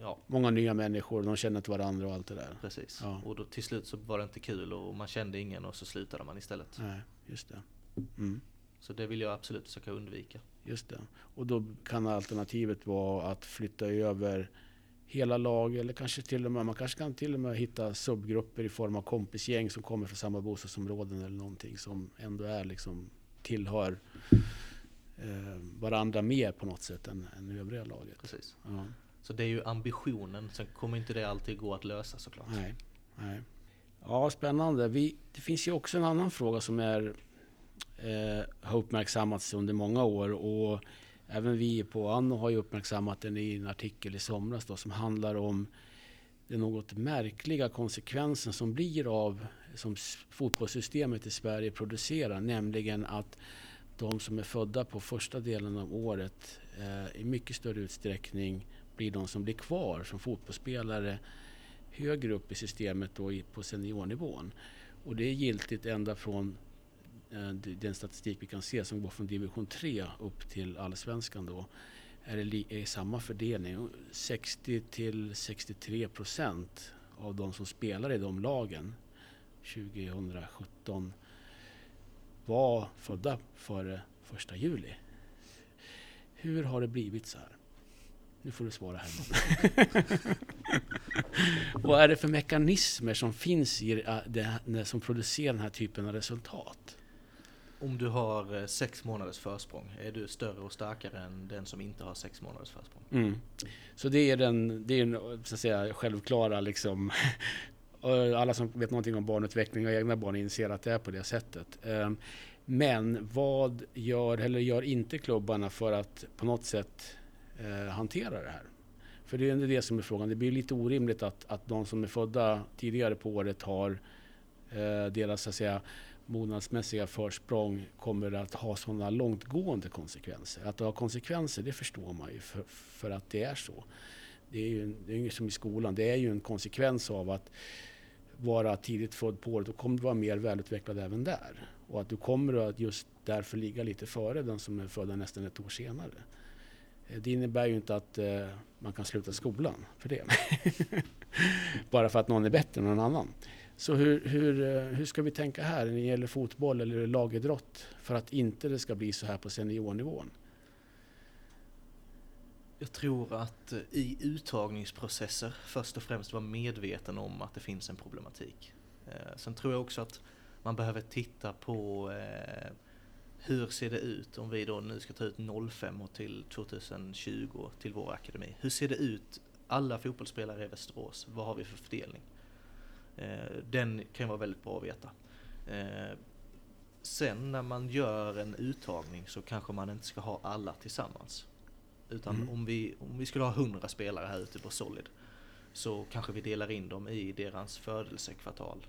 Ja,
Många nya människor, de känner inte varandra och allt det där.
precis.
Ja.
Och då till slut så var det inte kul och man kände ingen och så slutade man istället.
Nej, just det. Mm.
Så det vill jag absolut försöka undvika.
Just det. Och då kan alternativet vara att flytta över hela lag eller kanske till och med, man kanske kan till och med hitta subgrupper i form av kompisgäng som kommer från samma bostadsområden eller någonting som ändå är liksom tillhör eh, varandra mer på något sätt än, än övriga laget.
Precis.
Ja,
Så det är ju ambitionen. Sen kommer inte det alltid gå att lösa såklart.
nej, nej. Ja, spännande. Vi, det finns ju också en annan fråga som är, eh, har uppmärksammats under många år och även vi på Anno har ju uppmärksammat den i en artikel i somras då, som handlar om den något märkliga konsekvensen som blir av som fotbollssystemet i Sverige producerar, nämligen att de som är födda på första delen av året eh, i mycket större utsträckning blir de som blir kvar som fotbollsspelare högre upp i systemet då på seniornivån. Och det är giltigt ända från den statistik vi kan se som går från division 3 upp till allsvenskan då är det är samma fördelning. 60 till 63 procent av de som spelar i de lagen 2017 var födda före första juli. Hur har det blivit så här? Nu får du svara här. Vad är det för mekanismer som finns i det, som producerar den här typen av resultat?
Om du har eh, sex månaders försprång, är du större och starkare än den som inte har sex månaders försprång?
Mm. Så det är den, det är den så att säga, självklara liksom alla som vet någonting om barnutveckling och egna barn inser att det är på det sättet. Ehm, men vad gör eller gör inte klubbarna för att på något sätt eh, hantera det här? För det är det som är frågan. Det blir lite orimligt att, att de som är födda tidigare på året har Eh, deras så att säga, mognadsmässiga försprång kommer att ha sådana långtgående konsekvenser. Att det har konsekvenser, det förstår man ju för, för att det är så. Det är ju det är som i skolan, det är ju en konsekvens av att vara tidigt född på året, då kommer du vara mer välutvecklad även där. Och att du kommer att just därför ligga lite före den som är född nästan ett år senare. Eh, det innebär ju inte att eh, man kan sluta skolan för det. Bara för att någon är bättre än någon annan. Så hur, hur, eh, hur ska vi tänka här när det gäller fotboll eller lagidrott för att inte det ska bli så här på seniornivån?
Jag tror att eh, i uttagningsprocesser först och främst vara medveten om att det finns en problematik. Eh, sen tror jag också att man behöver titta på hur ser det ut om vi då nu ska ta ut 05 och till 2020 till vår akademi. Hur ser det ut alla fotbollsspelare i Västerås? Vad har vi för fördelning? Eh, den kan vara väldigt bra att veta. Eh, sen när man gör en uttagning så kanske man inte ska ha alla tillsammans. Utan mm. om, vi, om vi skulle ha 100 spelare här ute på Solid så kanske vi delar in dem i deras födelsekvartal.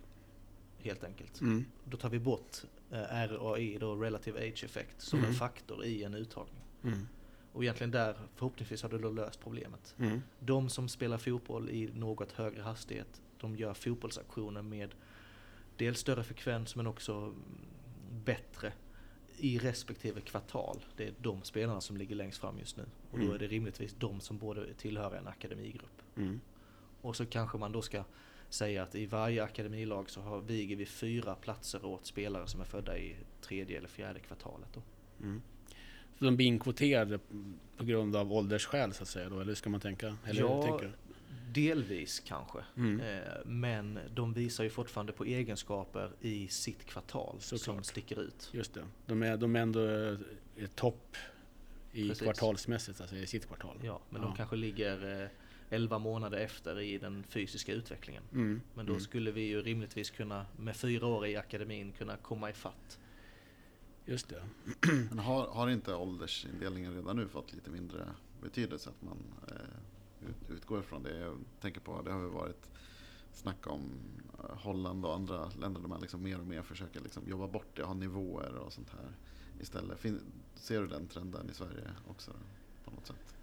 Helt enkelt. Mm. Då tar vi bort eh, RAI, då Relative Age Effect, som mm. en faktor i en uttagning. Mm. Och egentligen där, förhoppningsvis har du då löst problemet. Mm. De som spelar fotboll i något högre hastighet de gör fotbollsaktioner med dels större frekvens men också bättre i respektive kvartal. Det är de spelarna som ligger längst fram just nu. Och mm. då är det rimligtvis de som borde tillhöra en akademigrupp. Mm. Och så kanske man då ska säga att i varje akademilag så har, viger vi fyra platser åt spelare som är födda i tredje eller fjärde kvartalet. Då. Mm.
Så de blir inkvoterade på grund av åldersskäl så att säga då, eller ska man tänka? Eller
ja, tänker? Delvis kanske. Mm. Eh, men de visar ju fortfarande på egenskaper i sitt kvartal Såklart. som sticker ut.
Just det. De är, de är ändå eh, topp i Precis. kvartalsmässigt, alltså i sitt kvartal.
Ja, men ja. de kanske ligger 11 eh, månader efter i den fysiska utvecklingen. Mm. Men då mm. skulle vi ju rimligtvis kunna, med fyra år i akademin, kunna komma ifatt.
Just det.
Men har, har inte åldersindelningen redan nu fått lite mindre betydelse? Att man eh, ut, utgår ifrån det. Jag tänker på, det har ju varit snack om eh, Holland och andra länder där man liksom mer och mer försöker liksom jobba bort det, ha nivåer och sånt här istället. Fin, ser du den trenden i Sverige också på något sätt?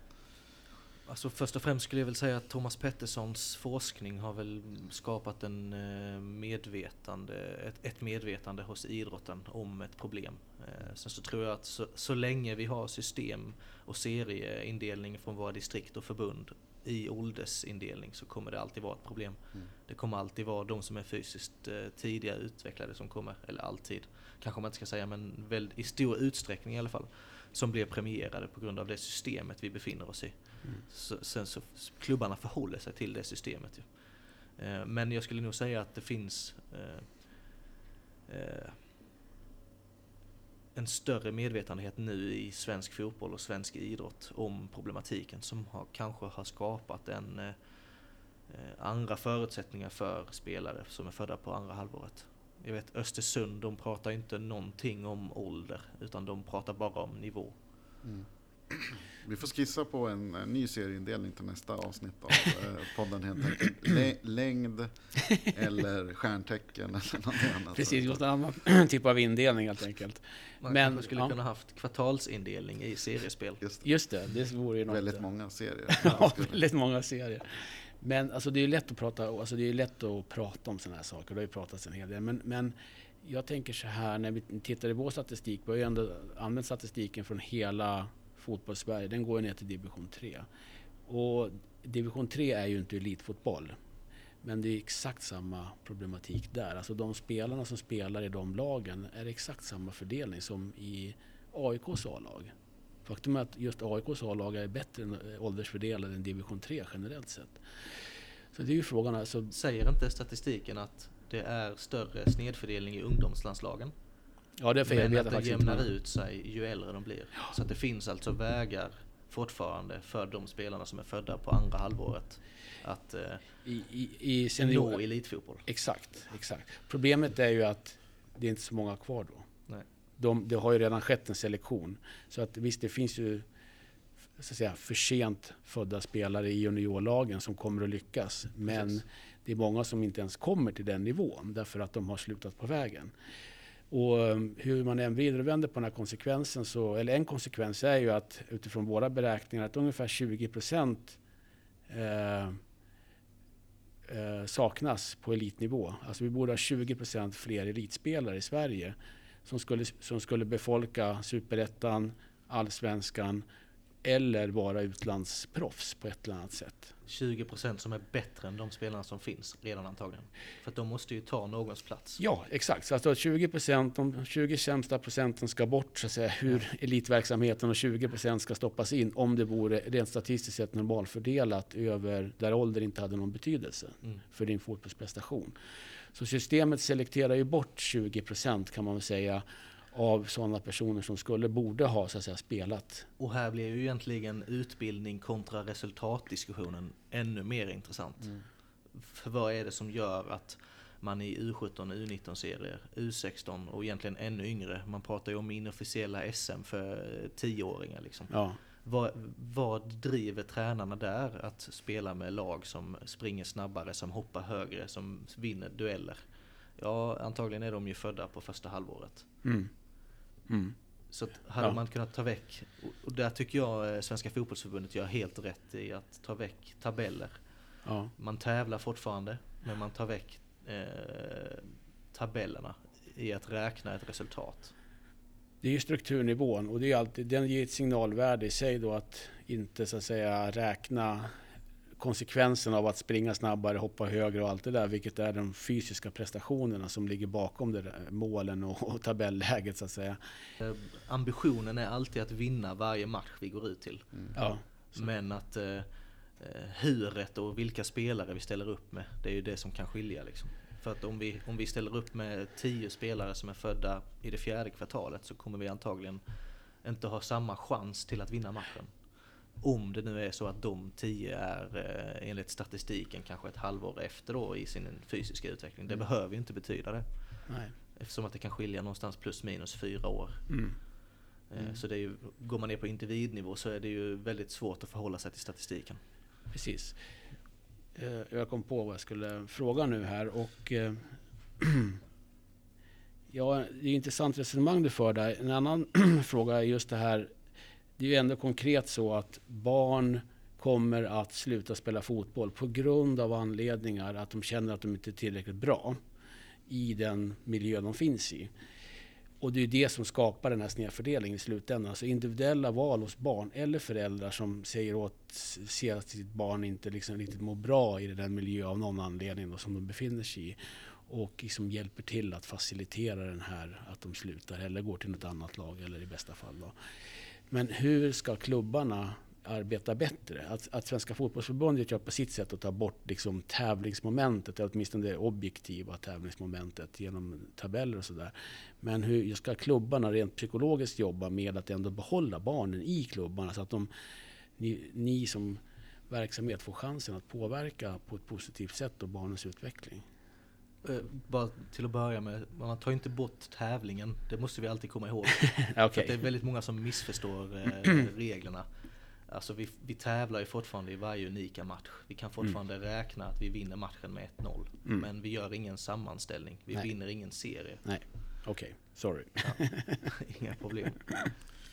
Alltså först och främst skulle jag väl säga att Thomas Petterssons forskning har väl skapat en eh, medvetande, ett, ett medvetande hos idrotten om ett problem. Eh, sen så tror jag att så, så länge vi har system och serieindelning från våra distrikt och förbund i åldersindelning så kommer det alltid vara ett problem. Mm. Det kommer alltid vara de som är fysiskt eh, tidiga utvecklade som kommer, eller alltid, kanske man inte ska säga men väl, i stor utsträckning i alla fall, som blir premierade på grund av det systemet vi befinner oss i. Mm. Så, sen så klubbarna förhåller sig till det systemet. Ju. Eh, men jag skulle nog säga att det finns eh, en större medvetenhet nu i svensk fotboll och svensk idrott om problematiken som har, kanske har skapat en eh, andra förutsättningar för spelare som är födda på andra halvåret. Jag vet Östersund, de pratar inte någonting om ålder utan de pratar bara om nivå. Mm.
Vi får skissa på en, en ny serieindelning till nästa avsnitt av eh, podden helt enkelt. längd eller stjärntecken eller någonting annat.
Precis, något annan typ av indelning helt enkelt.
Man Men, skulle ja. kunna haft kvartalsindelning i seriespel.
Just det, Just det, det vore ju något.
Väldigt många serier.
ja, väldigt många serier. Men alltså, det är lätt att prata, alltså, det är lätt att prata om sådana här saker. Det har ju pratats en hel del. Men, men jag tänker så här, när vi tittar i vår statistik, vi har ju ändå använt statistiken från hela fotbollssverige, den går ner till division 3. Och division 3 är ju inte elitfotboll. Men det är exakt samma problematik där. Alltså de spelarna som spelar i de lagen är exakt samma fördelning som i AIKs A-lag. Faktum är att just AIKs A-lag är bättre än eh, åldersfördelade än division 3 generellt sett. Så det är ju frågan alltså.
Säger inte statistiken att det är större snedfördelning i ungdomslandslagen?
Ja, det är för
Men att det jämnar ut sig ju äldre de blir. Ja. Så att det finns alltså vägar fortfarande för de spelarna som är födda på andra halvåret att eh, I, i, i senior, nå elitfotboll.
Exakt, exakt. Problemet är ju att det är inte så många kvar då. Nej. De, det har ju redan skett en selektion. Så att visst, det finns ju så att säga, för sent födda spelare i juniorlagen som kommer att lyckas. Men Precis. det är många som inte ens kommer till den nivån därför att de har slutat på vägen. Och eh, hur man än vrider och vänder på den här konsekvensen, så, eller en konsekvens är ju att utifrån våra beräkningar att ungefär 20 procent eh, eh, saknas på elitnivå. Alltså vi borde ha 20 procent fler elitspelare i Sverige som skulle, som skulle befolka superettan, allsvenskan eller vara utlandsproffs på ett eller annat sätt.
20% som är bättre än de spelarna som finns redan antagligen. För att de måste ju ta någons plats.
Ja, exakt. Så alltså 20%, de 20 sämsta procenten ska bort så att säga, hur elitverksamheten och 20% ska stoppas in om det vore rent statistiskt sett normalfördelat över där ålder inte hade någon betydelse mm. för din fotbollsprestation. Så systemet selekterar ju bort 20% kan man väl säga av sådana personer som skulle, borde ha så att säga, spelat.
Och här blir ju egentligen utbildning kontra resultatdiskussionen ännu mer intressant. Mm. För vad är det som gör att man i U17, U19-serier, U16 och egentligen ännu yngre, man pratar ju om inofficiella SM för tioåringar liksom. Ja. Vad, vad driver tränarna där att spela med lag som springer snabbare, som hoppar högre, som vinner dueller? Ja, antagligen är de ju födda på första halvåret. Mm. Mm. Så hade ja. man kunnat ta väck, och där tycker jag eh, Svenska Fotbollsförbundet gör helt rätt i att ta väck tabeller. Ja. Man tävlar fortfarande, men man tar väck eh, tabellerna i att räkna ett resultat.
Det är ju strukturnivån och det är alltid, den ger ett signalvärde i sig då att inte så att säga räkna konsekvensen av att springa snabbare, hoppa högre och allt det där, vilket är de fysiska prestationerna som ligger bakom det där, målen och, och tabelläget så att säga.
Eh, ambitionen är alltid att vinna varje match vi går ut till. Mm. Ja, Men att eh, eh, huret och vilka spelare vi ställer upp med, det är ju det som kan skilja liksom. För att om vi, om vi ställer upp med tio spelare som är födda i det fjärde kvartalet så kommer vi antagligen inte ha samma chans till att vinna matchen. Om det nu är så att de tio är eh, enligt statistiken kanske ett halvår efter då i sin fysiska utveckling. Det mm. behöver ju inte betyda det. Nej. Eftersom att det kan skilja någonstans plus minus fyra år. Mm. Eh, mm. Så det är ju, går man ner på individnivå så är det ju väldigt svårt att förhålla sig till statistiken.
Precis. Eh, jag kom på vad jag skulle fråga nu här och Ja, det är ett intressant resonemang du för där. En annan fråga är just det här det är ju ändå konkret så att barn kommer att sluta spela fotboll på grund av anledningar att de känner att de inte är tillräckligt bra i den miljö de finns i. Och det är det som skapar den här snedfördelningen i slutändan. Alltså individuella val hos barn eller föräldrar som säger åt, ser att sitt barn inte liksom riktigt mår bra i den miljö av någon anledning då, som de befinner sig i. Och liksom hjälper till att facilitera den här, att de slutar eller går till något annat lag eller i bästa fall. Då. Men hur ska klubbarna arbeta bättre? Att, att Svenska fotbollsförbundet gör på sitt sätt att ta bort liksom tävlingsmomentet, eller åtminstone det objektiva tävlingsmomentet genom tabeller och sådär. Men hur ska klubbarna rent psykologiskt jobba med att ändå behålla barnen i klubbarna så att de, ni, ni som verksamhet får chansen att påverka på ett positivt sätt och barnens utveckling?
Eh, bara till att börja med, man tar inte bort tävlingen. Det måste vi alltid komma ihåg.
okay.
det är väldigt många som missförstår eh, reglerna. Alltså vi, vi tävlar ju fortfarande i varje unika match. Vi kan fortfarande mm. räkna att vi vinner matchen med 1-0. Mm. Men vi gör ingen sammanställning. Vi Nej. vinner ingen serie.
Nej, okej. Okay. Sorry.
Ja, inga problem.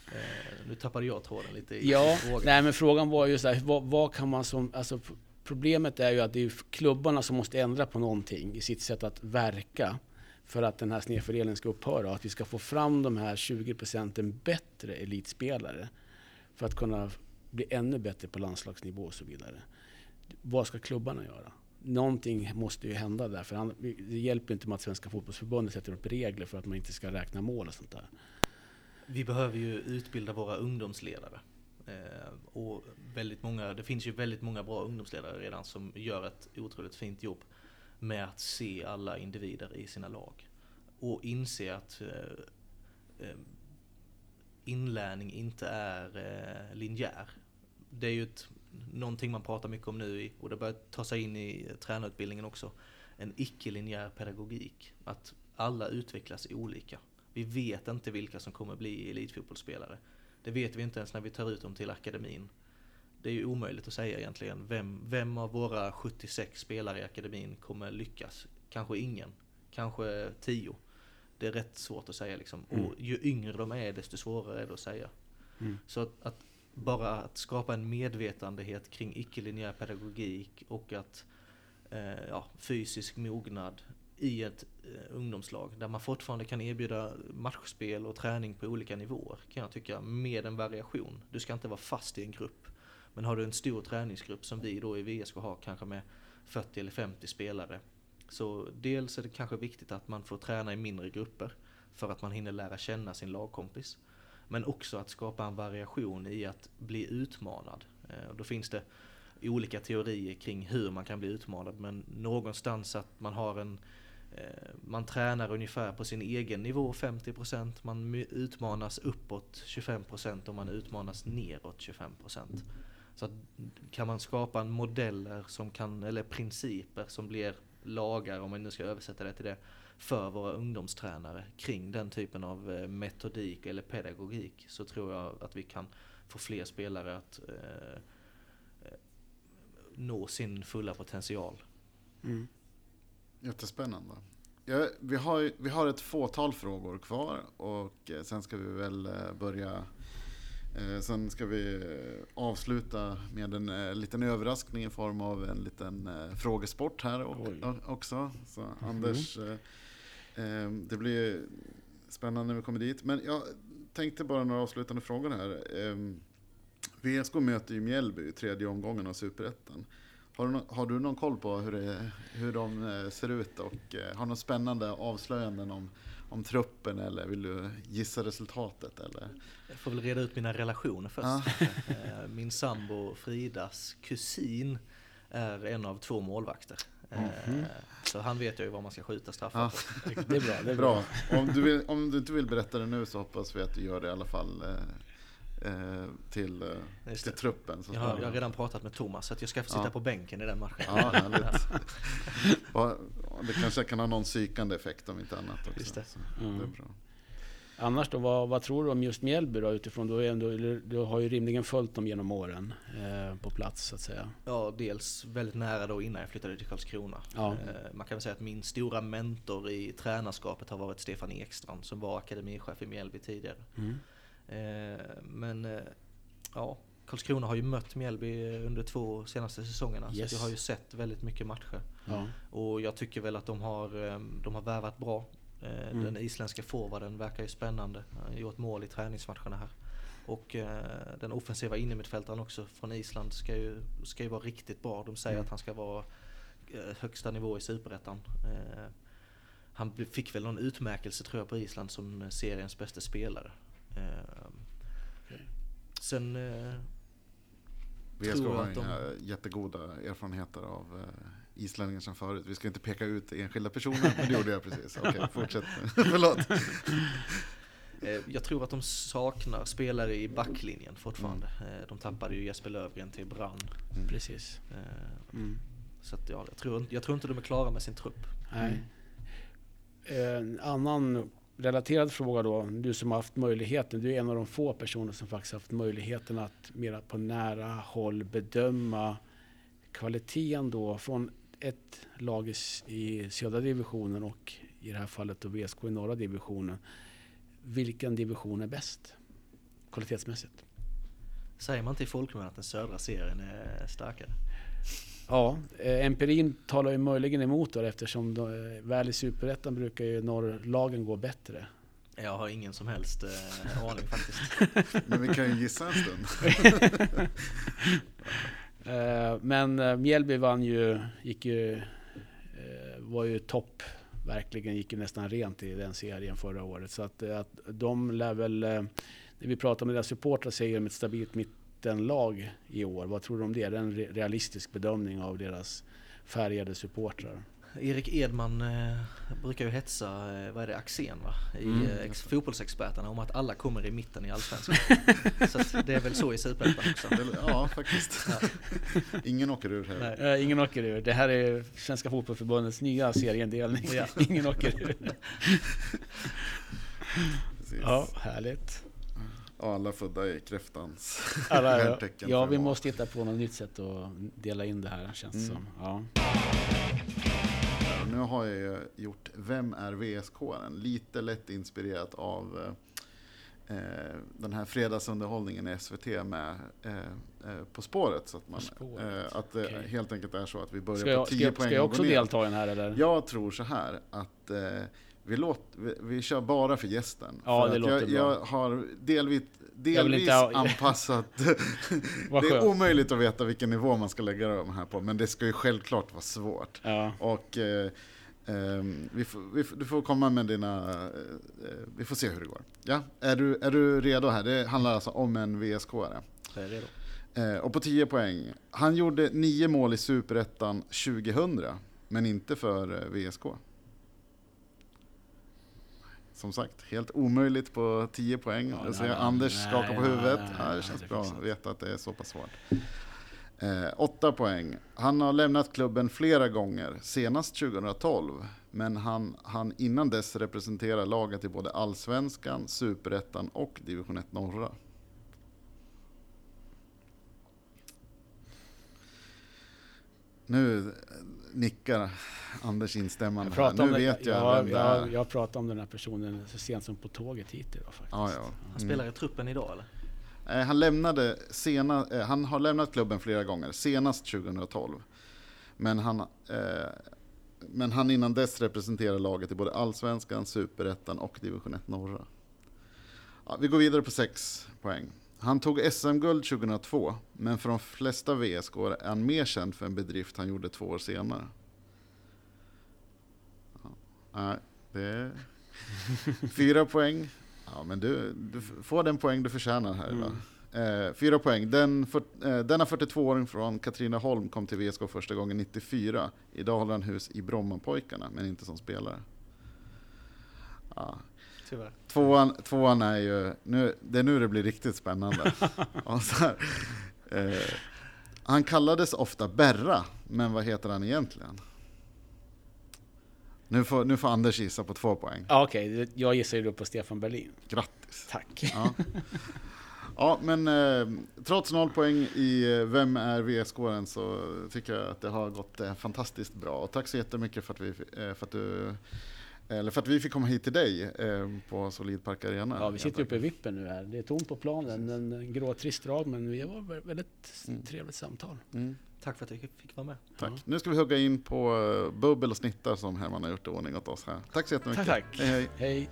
Eh, nu tappade jag tråden lite
i ja, frågan. Nej, men frågan var ju så här, vad, vad kan man som, alltså Problemet är ju att det är klubbarna som måste ändra på någonting i sitt sätt att verka för att den här snedfördelningen ska upphöra och att vi ska få fram de här 20 procenten bättre elitspelare för att kunna bli ännu bättre på landslagsnivå och så vidare. Vad ska klubbarna göra? Någonting måste ju hända där. För det hjälper inte med att Svenska fotbollsförbundet sätter upp regler för att man inte ska räkna mål och sånt där.
Vi behöver ju utbilda våra ungdomsledare. Eh, och väldigt många, det finns ju väldigt många bra ungdomsledare redan som gör ett otroligt fint jobb med att se alla individer i sina lag. Och inse att eh, eh, inlärning inte är linjär. Det är ju ett, någonting man pratar mycket om nu och det börjar ta sig in i tränarutbildningen också. En icke-linjär pedagogik. Att alla utvecklas olika. Vi vet inte vilka som kommer bli elitfotbollsspelare. Det vet vi inte ens när vi tar ut dem till akademin. Det är ju omöjligt att säga egentligen. Vem, vem av våra 76 spelare i akademin kommer lyckas? Kanske ingen. Kanske 10. Det är rätt svårt att säga liksom.
Mm.
Och ju yngre de är desto svårare är det att säga.
Mm.
Så att, att bara att skapa en medvetandehet kring icke-linjär pedagogik och att eh, ja, fysisk mognad i ett eh, ungdomslag där man fortfarande kan erbjuda matchspel och träning på olika nivåer kan jag tycka med en variation. Du ska inte vara fast i en grupp. Men har du en stor träningsgrupp som vi då i VSK har kanske med 40 eller 50 spelare. Så dels är det kanske viktigt att man får träna i mindre grupper för att man hinner lära känna sin lagkompis. Men också att skapa en variation i att bli utmanad. Eh, då finns det olika teorier kring hur man kan bli utmanad men någonstans att man har en Eh, man tränar ungefär på sin egen nivå 50%, man utmanas uppåt 25% och man utmanas neråt 25%. Så att kan man skapa modeller som kan, eller principer som blir lagar, om man nu ska översätta det till det, för våra ungdomstränare kring den typen av eh, metodik eller pedagogik så tror jag att vi kan få fler spelare att eh, eh nå sin fulla potential.
Mm.
Jättespännande. Ja, vi, har, vi har ett fåtal frågor kvar och eh, sen ska vi väl eh, börja eh, Sen ska vi avsluta med en liten överraskning i form av en liten frågesport här också. Så Anders, eh, eh, det blir spännande när vi kommer dit. Men jag tänkte bara några avslutande frågor här. Eh, VSK möter ju Mjällby i tredje omgången av Superettan. Har du, nå- har du någon koll på hur, det, hur de eh, ser ut och eh, har något spännande avslöjanden om, om truppen eller vill du gissa resultatet? Eller?
Jag får väl reda ut mina relationer först.
Ja.
Eh, Min sambo Fridas kusin är en av två målvakter.
Mhm.
Så han vet ju var man ska skjuta straffar.
Ja.
på.
Det är bra. Det är bra.
Bra. Om du, vill, om du inte vill berätta det nu så hoppas vi att du gör det i alla fall till, eh, till truppen. Så
Jag har, jag har redan pratat med Thomas så att jag ska få sitta
Ja.
på bänken i den matchen.
Ja, härligt. Det kanske kan ha någon psykande effekt om inte annat också.
Just det.
Så det är
Mm.
bra.
Annars då, vad, vad tror du om just Mjällby då utifrån? Du, är ändå, du har ju rimligen följt dem genom åren eh, på plats så att säga.
Ja, dels väldigt nära då innan jag flyttade till Karlskrona.
Ja.
Eh, Man kan väl säga att min stora mentor i tränarskapet har varit Stefan Ekstrand som var akademichef i Mjällby tidigare.
Mm.
Eh, Men eh, ja, Karlskrona har ju mött Mjällby under två senaste säsongerna. Så
Yes.
att jag har ju sett väldigt mycket matcher.
Ja.
Och jag tycker väl att de har, eh, de har värvat bra. Eh,
Mm.
Den isländska forwarden verkar ju spännande. Han har gjort mål i träningsmatcherna här. Och den offensiva innermittfältaren också från Island ska ju, ska ju vara riktigt bra. De säger
Mm.
att han ska vara högsta nivå i superettan. Han fick väl någon utmärkelse tror jag på Island som seriens bästa spelare. Eh,
Okej.
Sen eh,
VSK
tror
har
att de-
inga jättegoda erfarenheter av eh, islänningar som förut. Vi ska inte peka ut enskilda personer, men det gjorde jag precis. Okej, fortsätt. Förlåt.
Eh, Jag tror att de saknar spelare i backlinjen fortfarande. Eh, De tappade ju Jesper Lövgren till Brann.
Mm.
Precis. Mm.
Så att ja, jag, tror, inte- jag tror inte de är klara med sin trupp.
Nej. En annan relaterad fråga då. Du som har haft möjligheten. Du är en av de få personer som faktiskt haft möjligheten att mera på nära håll bedöma kvaliteten då från ett lag i, i södra divisionen och i det här fallet då VSK i norra divisionen. Vilken division är bäst kvalitetsmässigt?
Säger man inte i folkmun att den södra serien är starkare?
Ja, eh, empirin talar ju möjligen emot det eftersom då, eh, väl i superettan brukar ju norrlagen gå bättre.
Jag har ingen som helst eh, aning faktiskt.
Men vi kan ju gissa en stund.
Eh, Men eh, Mjällby vann ju, gick ju, eh, var ju topp verkligen gick ju nästan rent i den serien förra året. Så att, att de lär väl, eh, när vi pratar med deras supportrar säger de ett stabilt mittenlag i år. Vad tror du om det? Är det en realistisk bedömning av deras färgade supportrar?
Erik Edman eh, brukar ju hetsa, eh, vad är det, Axén va? I
Mm.
eh, ex- fotbollsexperterna om att alla kommer i mitten i Allsvenskan. så det är väl så i Superettan också.
Ja, faktiskt.
Ja.
Ingen åker ur heller.
Nej.
Ingen åker ur. Det här är Svenska Fotbollförbundets nya serieindelning.
Ja.
ingen åker ur. Ja, härligt.
Och alla födda i kräftans
Alla, ja, ja, vi måste hitta på något nytt sätt att dela in det här känns det
Mm.
som. Ja.
Nu har jag gjort Vem är VSK? Lite lätt inspirerat av eh, eh, den här fredagsunderhållningen i SVT med eh, eh, På spåret. Så att, man,
På spåret,
eh, att det
okej.
helt enkelt är så att vi börjar
Ska,
på
jag,
10
ska, jag,
poäng
ska jag också delta i den här eller?
Jag tror så här att vi, låt, vi, vi kör bara för gästen.
Ja,
för
det låter
jag,
bra.
jag har delvis, delvis
ha-
anpassat det är omöjligt att veta vilken nivå man ska lägga de här på, men det ska ju självklart vara svårt.
Ja.
Och eh, ehm, vi får, vi du får komma med dina, eh, eh, vi får se hur det går. Ja, är du, är du redo här? Det handlar alltså om en VSK-are.
Jag är redo.
Eh, och på 10 poäng. Han gjorde nio mål i Superettan 2000, men inte för eh, VSK. Som sagt, helt omöjligt på 10 poäng.
Ja,
jag ser
nej,
Anders
nej,
skaka på
nej,
huvudet.
nej,
ja, det
nej,
känns
det
bra att veta att det är så pass svårt. Eh, 8 poäng. Han har lämnat klubben flera gånger, senast 2012. Men han, han innan dess representerar laget i både Allsvenskan, Superettan och Division 1 Norra. Nu nickar Anders instämmande
Jag,
Nu
det,
vet jag
ja,
vem det är.
jag, jag pratade om den här personen så sent som på tåget hit idag faktiskt.
Ja, ja.
Han spelar i truppen idag eller?
Eh, Han, lämnade sena, eh, han har lämnat klubben flera gånger, senast 2012. Men han, eh, men han innan dess representerar laget i både Allsvenskan, Superettan och Division 1 Norra. Ja, vi går vidare på 6 poäng. Han tog SM-guld 2002, men för de flesta VSK är han mer känd för en bedrift han gjorde två år senare. Ja, det är fyra poäng. Ja, men du, du får den poäng du förtjänar här idag. Eh, fyra poäng. Den, för, eh, denna 42-åring från Katrineholm kom till VSK första gången 94. Idag håller han hus i Brommapojkarna, men inte som spelare. Ja.
Tyvärr.
Tvåan, tvåan är ju, nu, det är nu det blir riktigt spännande. Här, eh, han kallades ofta Berra, men vad heter han egentligen? Nu får, nu får Anders gissa på två poäng.
Ja, Okej, jag gissar ju då på Stefan Berlin.
Grattis!
Tack.
Ja, ja men eh, trots noll poäng i eh, Vem är VSK-aren så tycker jag att det har gått eh, fantastiskt bra. Och tack så jättemycket för att vi, eh, för att du, eller för att vi fick komma hit till dig eh, på Solid Park Arena.
Ja, vi sitter uppe i vippen nu här. Det är tomt på planen, en grå trist rad, men vi var vä- väldigt
Mm.
trevligt samtal.
Mm,
Tack för att jag fick vara med.
tack.
Ja.
Nu ska vi hugga in på eh, bubbel och snittar som Herman har gjort i ordning åt oss här. Tack så jättemycket.
Tack, tack.
Hej, hej.
Hej.